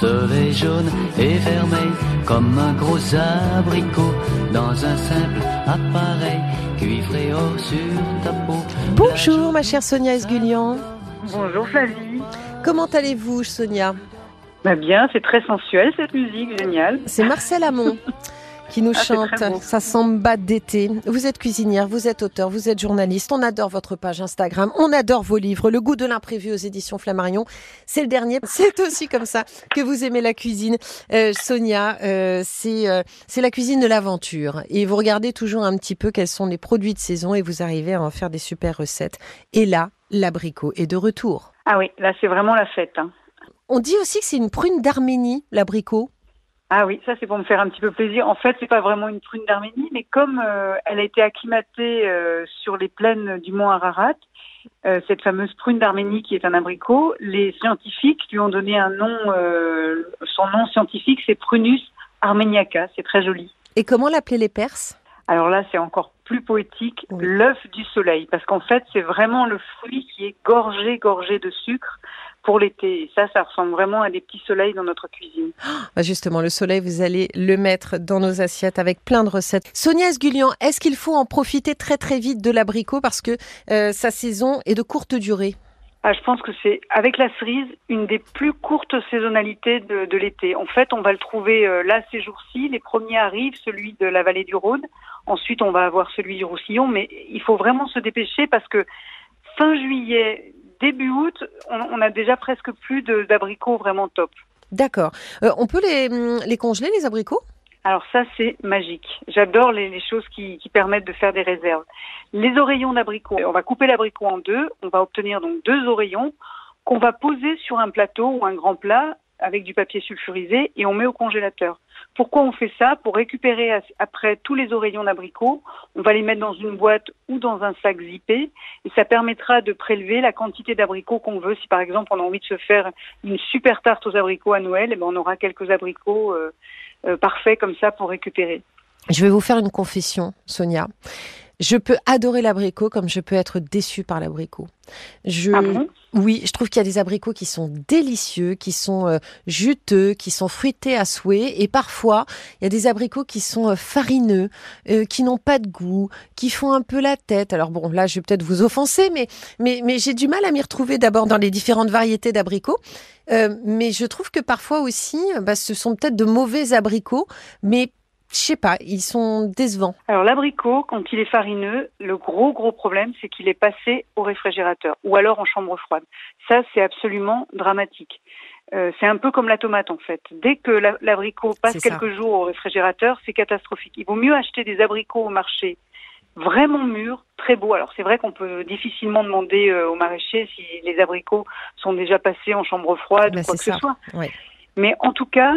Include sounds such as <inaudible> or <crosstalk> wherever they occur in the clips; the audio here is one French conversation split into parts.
Soleil jaune et vermeil comme un gros abricot dans un simple appareil cuivré or sur ta peau. Bonjour ma chère Sonia Esgulian. Bonjour Flavie. Comment allez-vous Sonia? Bah bien, c'est très sensuel cette musique, génial. C'est Marcel Amont <laughs> qui nous Ah, chante beau. sa samba d'été. Vous êtes cuisinière, vous êtes auteur, vous êtes journaliste. On adore votre page Instagram, on adore vos livres. Le goût de l'imprévu aux éditions Flammarion, c'est le dernier. <laughs> C'est aussi comme ça que vous aimez la cuisine. Euh, Sonia, euh, c'est euh, c'est la cuisine de l'aventure. Et vous regardez toujours un petit peu quels sont les produits de saison et vous arrivez à en faire des super recettes. Et là, l'abricot est de retour. Ah oui, là c'est vraiment la fête. hein. On dit aussi que c'est une prune d'Arménie, l'abricot. Ah oui, ça c'est pour me faire un petit peu plaisir. En fait, c'est pas vraiment une prune d'Arménie, mais comme euh, elle a été acclimatée euh, sur les plaines du mont Ararat, euh, cette fameuse prune d'Arménie qui est un abricot, les scientifiques lui ont donné un nom, son nom scientifique c'est Prunus armeniaca. C'est très joli. Et comment l'appelaient les Perses? Alors là, c'est encore plus poétique, Oui. l'œuf du soleil, parce qu'en fait, c'est vraiment le fruit qui est gorgé, gorgé de sucre pour l'été. Et ça, ça ressemble vraiment à des petits soleils dans notre cuisine. Bah, Justement, le soleil, vous allez le mettre dans nos assiettes avec plein de recettes. Sonia Esgulian, est-ce qu'il faut en profiter très très vite de l'abricot? Parce que euh, sa saison est de courte durée Ah, je pense que c'est, avec la cerise, une des plus courtes saisonnalités de, l'été. En fait, on va le trouver euh, là ces jours-ci. Les premiers arrivent, celui de la vallée du Rhône. Ensuite, on va avoir celui du Roussillon. Mais il faut vraiment se dépêcher parce que fin juillet, début août, on, on a déjà presque plus d'abricots vraiment top. D'accord. Euh, on peut les, hum, les congeler, les abricots? Alors ça, c'est magique. J'adore les, choses qui, qui permettent de faire des réserves. Les oreillons d'abricot, on va couper l'abricot en deux. On va obtenir donc deux oreillons qu'on va poser sur un plateau ou un grand plat avec du papier sulfurisé et on met au congélateur. Pourquoi on fait ça? Pour récupérer après tous les oreillons d'abricot, on va les mettre dans une boîte ou dans un sac zippé et ça permettra de prélever la quantité d'abricots qu'on veut. Si par exemple on a envie de se faire une super tarte aux abricots à Noël, eh ben, on aura quelques abricots euh, euh, parfaits comme ça pour récupérer. Je vais vous faire une confession, Sonia. Je peux adorer l'abricot comme je peux être déçue par l'abricot. Je, Ah bon? Oui, je trouve qu'il y a des abricots qui sont délicieux, qui sont euh, juteux, qui sont fruités à souhait, et parfois il y a des abricots qui sont euh, farineux, euh, qui n'ont pas de goût, qui font un peu la tête. Alors bon, là, je vais peut-être vous offenser, mais mais mais j'ai du mal à m'y retrouver d'abord dans les différentes variétés d'abricots. Mais je trouve que parfois aussi, bah, ce sont peut-être de mauvais abricots, mais je sais pas, ils sont décevants. Alors l'abricot, quand il est farineux, le gros gros problème, c'est qu'il est passé au réfrigérateur ou alors en chambre froide. Ça, c'est absolument dramatique. Euh, c'est un peu comme la tomate en fait. Dès que la- l'abricot passe quelques jours au réfrigérateur, c'est catastrophique. Il vaut mieux acheter des abricots au marché vraiment mûrs, très beaux. Alors c'est vrai qu'on peut difficilement demander euh, aux maraîchers si les abricots sont déjà passés en chambre froide Bah, ou quoi c'est que ce soit. Mais en tout cas,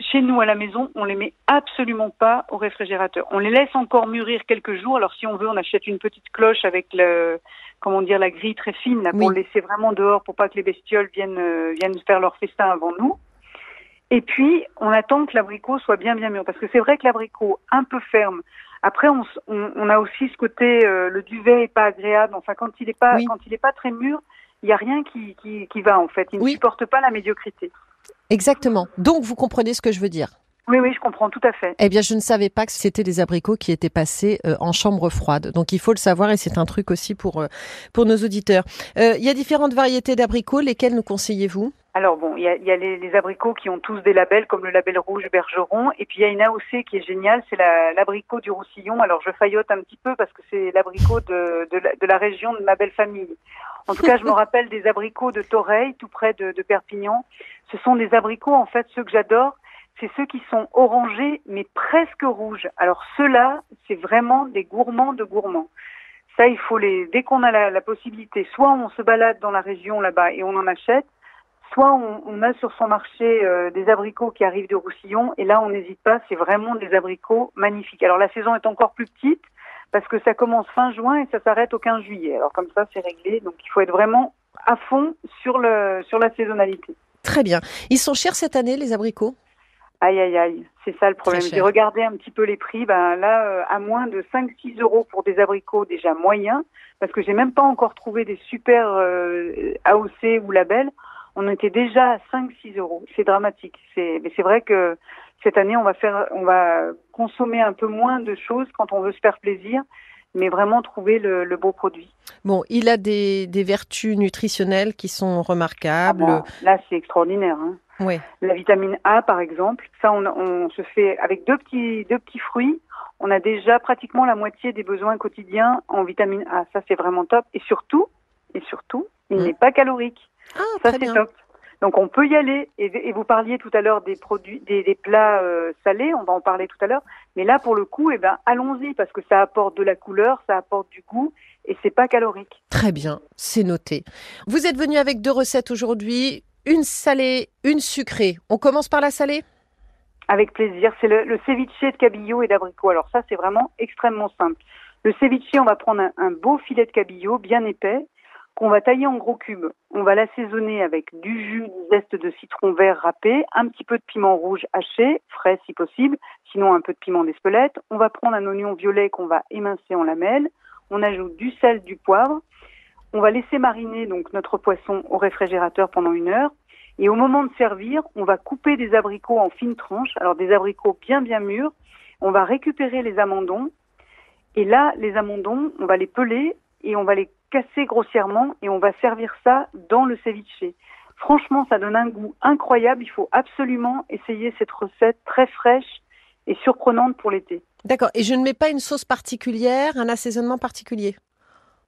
chez, nous à la maison, on les met absolument pas au réfrigérateur. On les laisse encore mûrir quelques jours. Alors si on veut, on achète une petite cloche avec le, comment dire, la grille très fine là, pour Oui. laisser vraiment dehors pour pas que les bestioles viennent euh, viennent faire leur festin avant nous. Et puis on attend que l'abricot soit bien bien mûr parce que c'est vrai que l'abricot un peu ferme. Après, on, on, on a aussi ce côté, euh, le duvet est pas agréable. Enfin, quand il est pas, Oui. quand il est pas très mûr, il y a rien qui, qui, qui va en fait. Il Oui. ne supporte pas la médiocrité. Exactement. Donc, vous comprenez ce que je veux dire? Oui, oui, je comprends tout à fait. Eh bien, je ne savais pas que c'était des abricots qui étaient passés euh, en chambre froide. Donc, il faut le savoir et c'est un truc aussi pour, euh, pour nos auditeurs. Euh, Il y a différentes variétés d'abricots. Lesquels nous conseillez-vous? Alors bon, il y a, il y a les, les abricots qui ont tous des labels, comme le label rouge Bergeron, et puis il y a une AOC qui est géniale, c'est la- l'abricot du Roussillon. Alors je faillote un petit peu parce que c'est l'abricot de, de, la, de la région de ma belle famille. En tout cas, je me rappelle des abricots de Toreil, tout près de, de Perpignan. Ce sont des abricots, en fait, ceux que j'adore, c'est ceux qui sont orangés, mais presque rouges. Alors ceux-là, c'est vraiment des gourmands de gourmands. Ça, il faut les, dès qu'on a la, la possibilité, soit on se balade dans la région là-bas et on en achète, soit on, on a sur son marché euh, des abricots qui arrivent de Roussillon, et là on n'hésite pas, c'est vraiment des abricots magnifiques. Alors la saison est encore plus petite, parce que ça commence fin juin et ça s'arrête au 15 juillet. Alors comme ça c'est réglé, donc il faut être vraiment à fond sur, le, sur la saisonnalité. Très bien. Ils sont chers cette année, les abricots? Aïe, aïe, aïe, c'est ça le problème. J'ai regardé un petit peu les prix. Ben, là, euh, à moins de 5-6 euros pour des abricots déjà moyens, parce que j'ai même pas encore trouvé des super euh, AOC ou labels. on était déjà à 5-6 euros. C'est dramatique. C'est, mais c'est vrai que cette année, on va faire, on va consommer un peu moins de choses quand on veut se faire plaisir, mais vraiment trouver le, le beau produit. Bon, il a des, des vertus nutritionnelles qui sont remarquables. Ah bon, là, c'est extraordinaire. Hein. Ouais. La vitamine A, par exemple, ça, on, on se fait avec deux petits, deux petits fruits. On a déjà pratiquement la moitié des besoins quotidiens en vitamine A. Ça, c'est vraiment top. Et surtout, et surtout, il Mm. n'est pas calorique. Ah, Ça, c'est top. Donc, on peut y aller. Et, et vous parliez tout à l'heure des produits, des, des plats euh, salés. On va en parler tout à l'heure. Mais là, pour le coup, eh ben, allons-y parce que ça apporte de la couleur, ça apporte du goût et c'est pas calorique. Très bien, c'est noté. Vous êtes venu avec deux recettes aujourd'hui, une salée, une sucrée. On commence par la salée? Avec plaisir. C'est le, le ceviche de cabillaud et d'abricot. Alors ça, c'est vraiment extrêmement simple. Le ceviche, on va prendre un, un beau filet de cabillaud bien épais qu'on va tailler en gros cubes. On va l'assaisonner avec du jus, du zeste de citron vert râpé, un petit peu de piment rouge haché, frais si possible, sinon un peu de piment d'Espelette. On va prendre un oignon violet qu'on va émincer en lamelles. On ajoute du sel, du poivre. On va laisser mariner donc notre poisson au réfrigérateur pendant une heure. Et au moment de servir, on va couper des abricots en fines tranches, alors des abricots bien bien mûrs. On va récupérer les amandons. Et là, les amandons, on va les peler et on va les casser grossièrement et on va servir ça dans le ceviche. Franchement, ça donne un goût incroyable. Il faut absolument essayer cette recette très fraîche et surprenante pour l'été. D'accord, et je ne mets pas une sauce particulière, un assaisonnement particulier?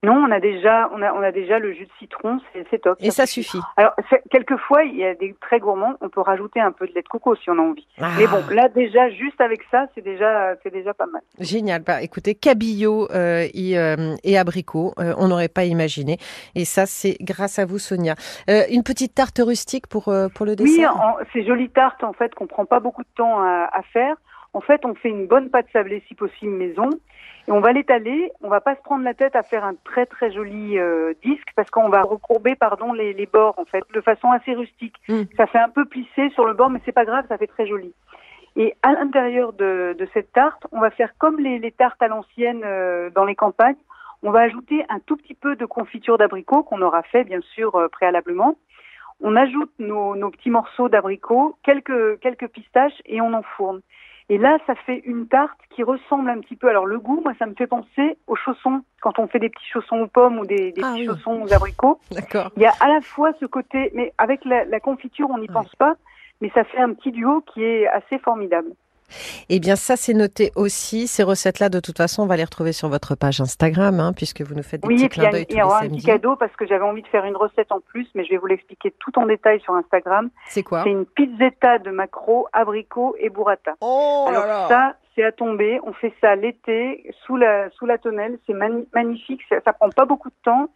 Non, on a déjà, on a, on a déjà le jus de citron, c'est c'est top. Et ça suffit. Alors, quelquefois, il y a des très gourmands, on peut rajouter un peu de lait de coco si on a envie. Ah, Mais bon, là déjà, juste avec ça, c'est déjà, c'est déjà pas mal. Génial. Bah, écoutez, cabillaud euh, et, euh, et abricot, euh, on n'aurait pas imaginé. Et ça, c'est grâce à vous, Sonia. Euh, une petite tarte rustique pour, pour le Oui, dessert? en, ces jolies tartes, en fait, qu'on prend pas beaucoup de temps à, à faire. En fait, on fait une bonne pâte sablée, si possible, maison. Et on va l'étaler. On va pas se prendre la tête à faire un très très joli euh, disque parce qu'on va recourber, pardon, les, les bords en fait, de façon assez rustique. Mm. Ça fait un peu plisser sur le bord, mais c'est pas grave, ça fait très joli. Et à l'intérieur de, de cette tarte, on va faire comme les, les tartes à l'ancienne euh, dans les campagnes. On va ajouter un tout petit peu de confiture d'abricot qu'on aura fait bien sûr euh, préalablement. On ajoute nos, nos petits morceaux d'abricot, quelques quelques pistaches et on enfourne. Et là, ça fait une tarte qui ressemble un petit peu. Alors le goût, moi, ça me fait penser aux chaussons quand on fait des petits chaussons aux pommes ou des, des Ah petits oui. chaussons aux abricots. Il y a à la fois ce côté, mais avec la, la confiture, on n'y Ouais. pense pas, mais ça fait un petit duo qui est assez formidable. Eh bien, ça, c'est noté aussi. Ces recettes-là, de toute façon, on va les retrouver sur votre page Instagram, hein, puisque vous nous faites des Oui, petits clins a- d'œil il tous les un petit samedis. cadeau parce que j'avais envie de faire une recette en plus, mais je vais vous l'expliquer tout en détail sur Instagram. C'est quoi C'est une pizzetta de maquereau, abricot et burrata. Oh là Alors là ça, c'est à tomber. On fait ça l'été, sous la sous la tonnelle. C'est magnifique. Ça, ça prend pas beaucoup de temps.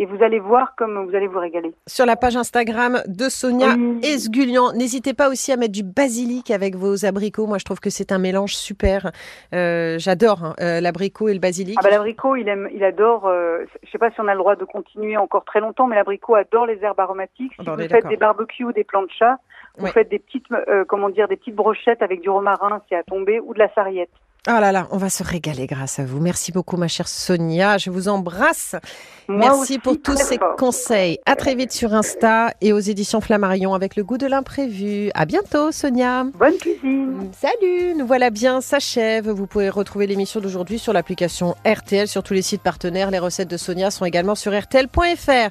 Et vous allez voir comme vous allez vous régaler. Sur la page Instagram de Sonia Oui. Esgulian. N'hésitez pas aussi à mettre du basilic avec vos abricots. Moi, je trouve que c'est un mélange super. Euh, J'adore hein, euh, l'abricot et le basilic. Ah bah l'abricot, il aime, il adore. euh, je sais pas si on a le droit de continuer encore très longtemps, mais l'abricot adore les herbes aromatiques. Si Ah bah, on vous faites des barbecues ou des plans de chat, vous Ouais. faites des petites, euh, comment dire, des petites brochettes avec du romarin, c'est à tomber, ou de la sarriette. Ah là là, on va se régaler grâce à vous. Merci beaucoup, ma chère Sonia. Je vous embrasse. Moi Merci pour tous ces fort. conseils. À très vite sur Insta et aux éditions Flammarion avec le goût de l'imprévu. À bientôt, Sonia. Bonne cuisine. Salut, nous voilà bien, s'achève. Vous pouvez retrouver l'émission d'aujourd'hui sur l'application RTL, sur tous les sites partenaires. Les recettes de Sonia sont également sur RTL.fr.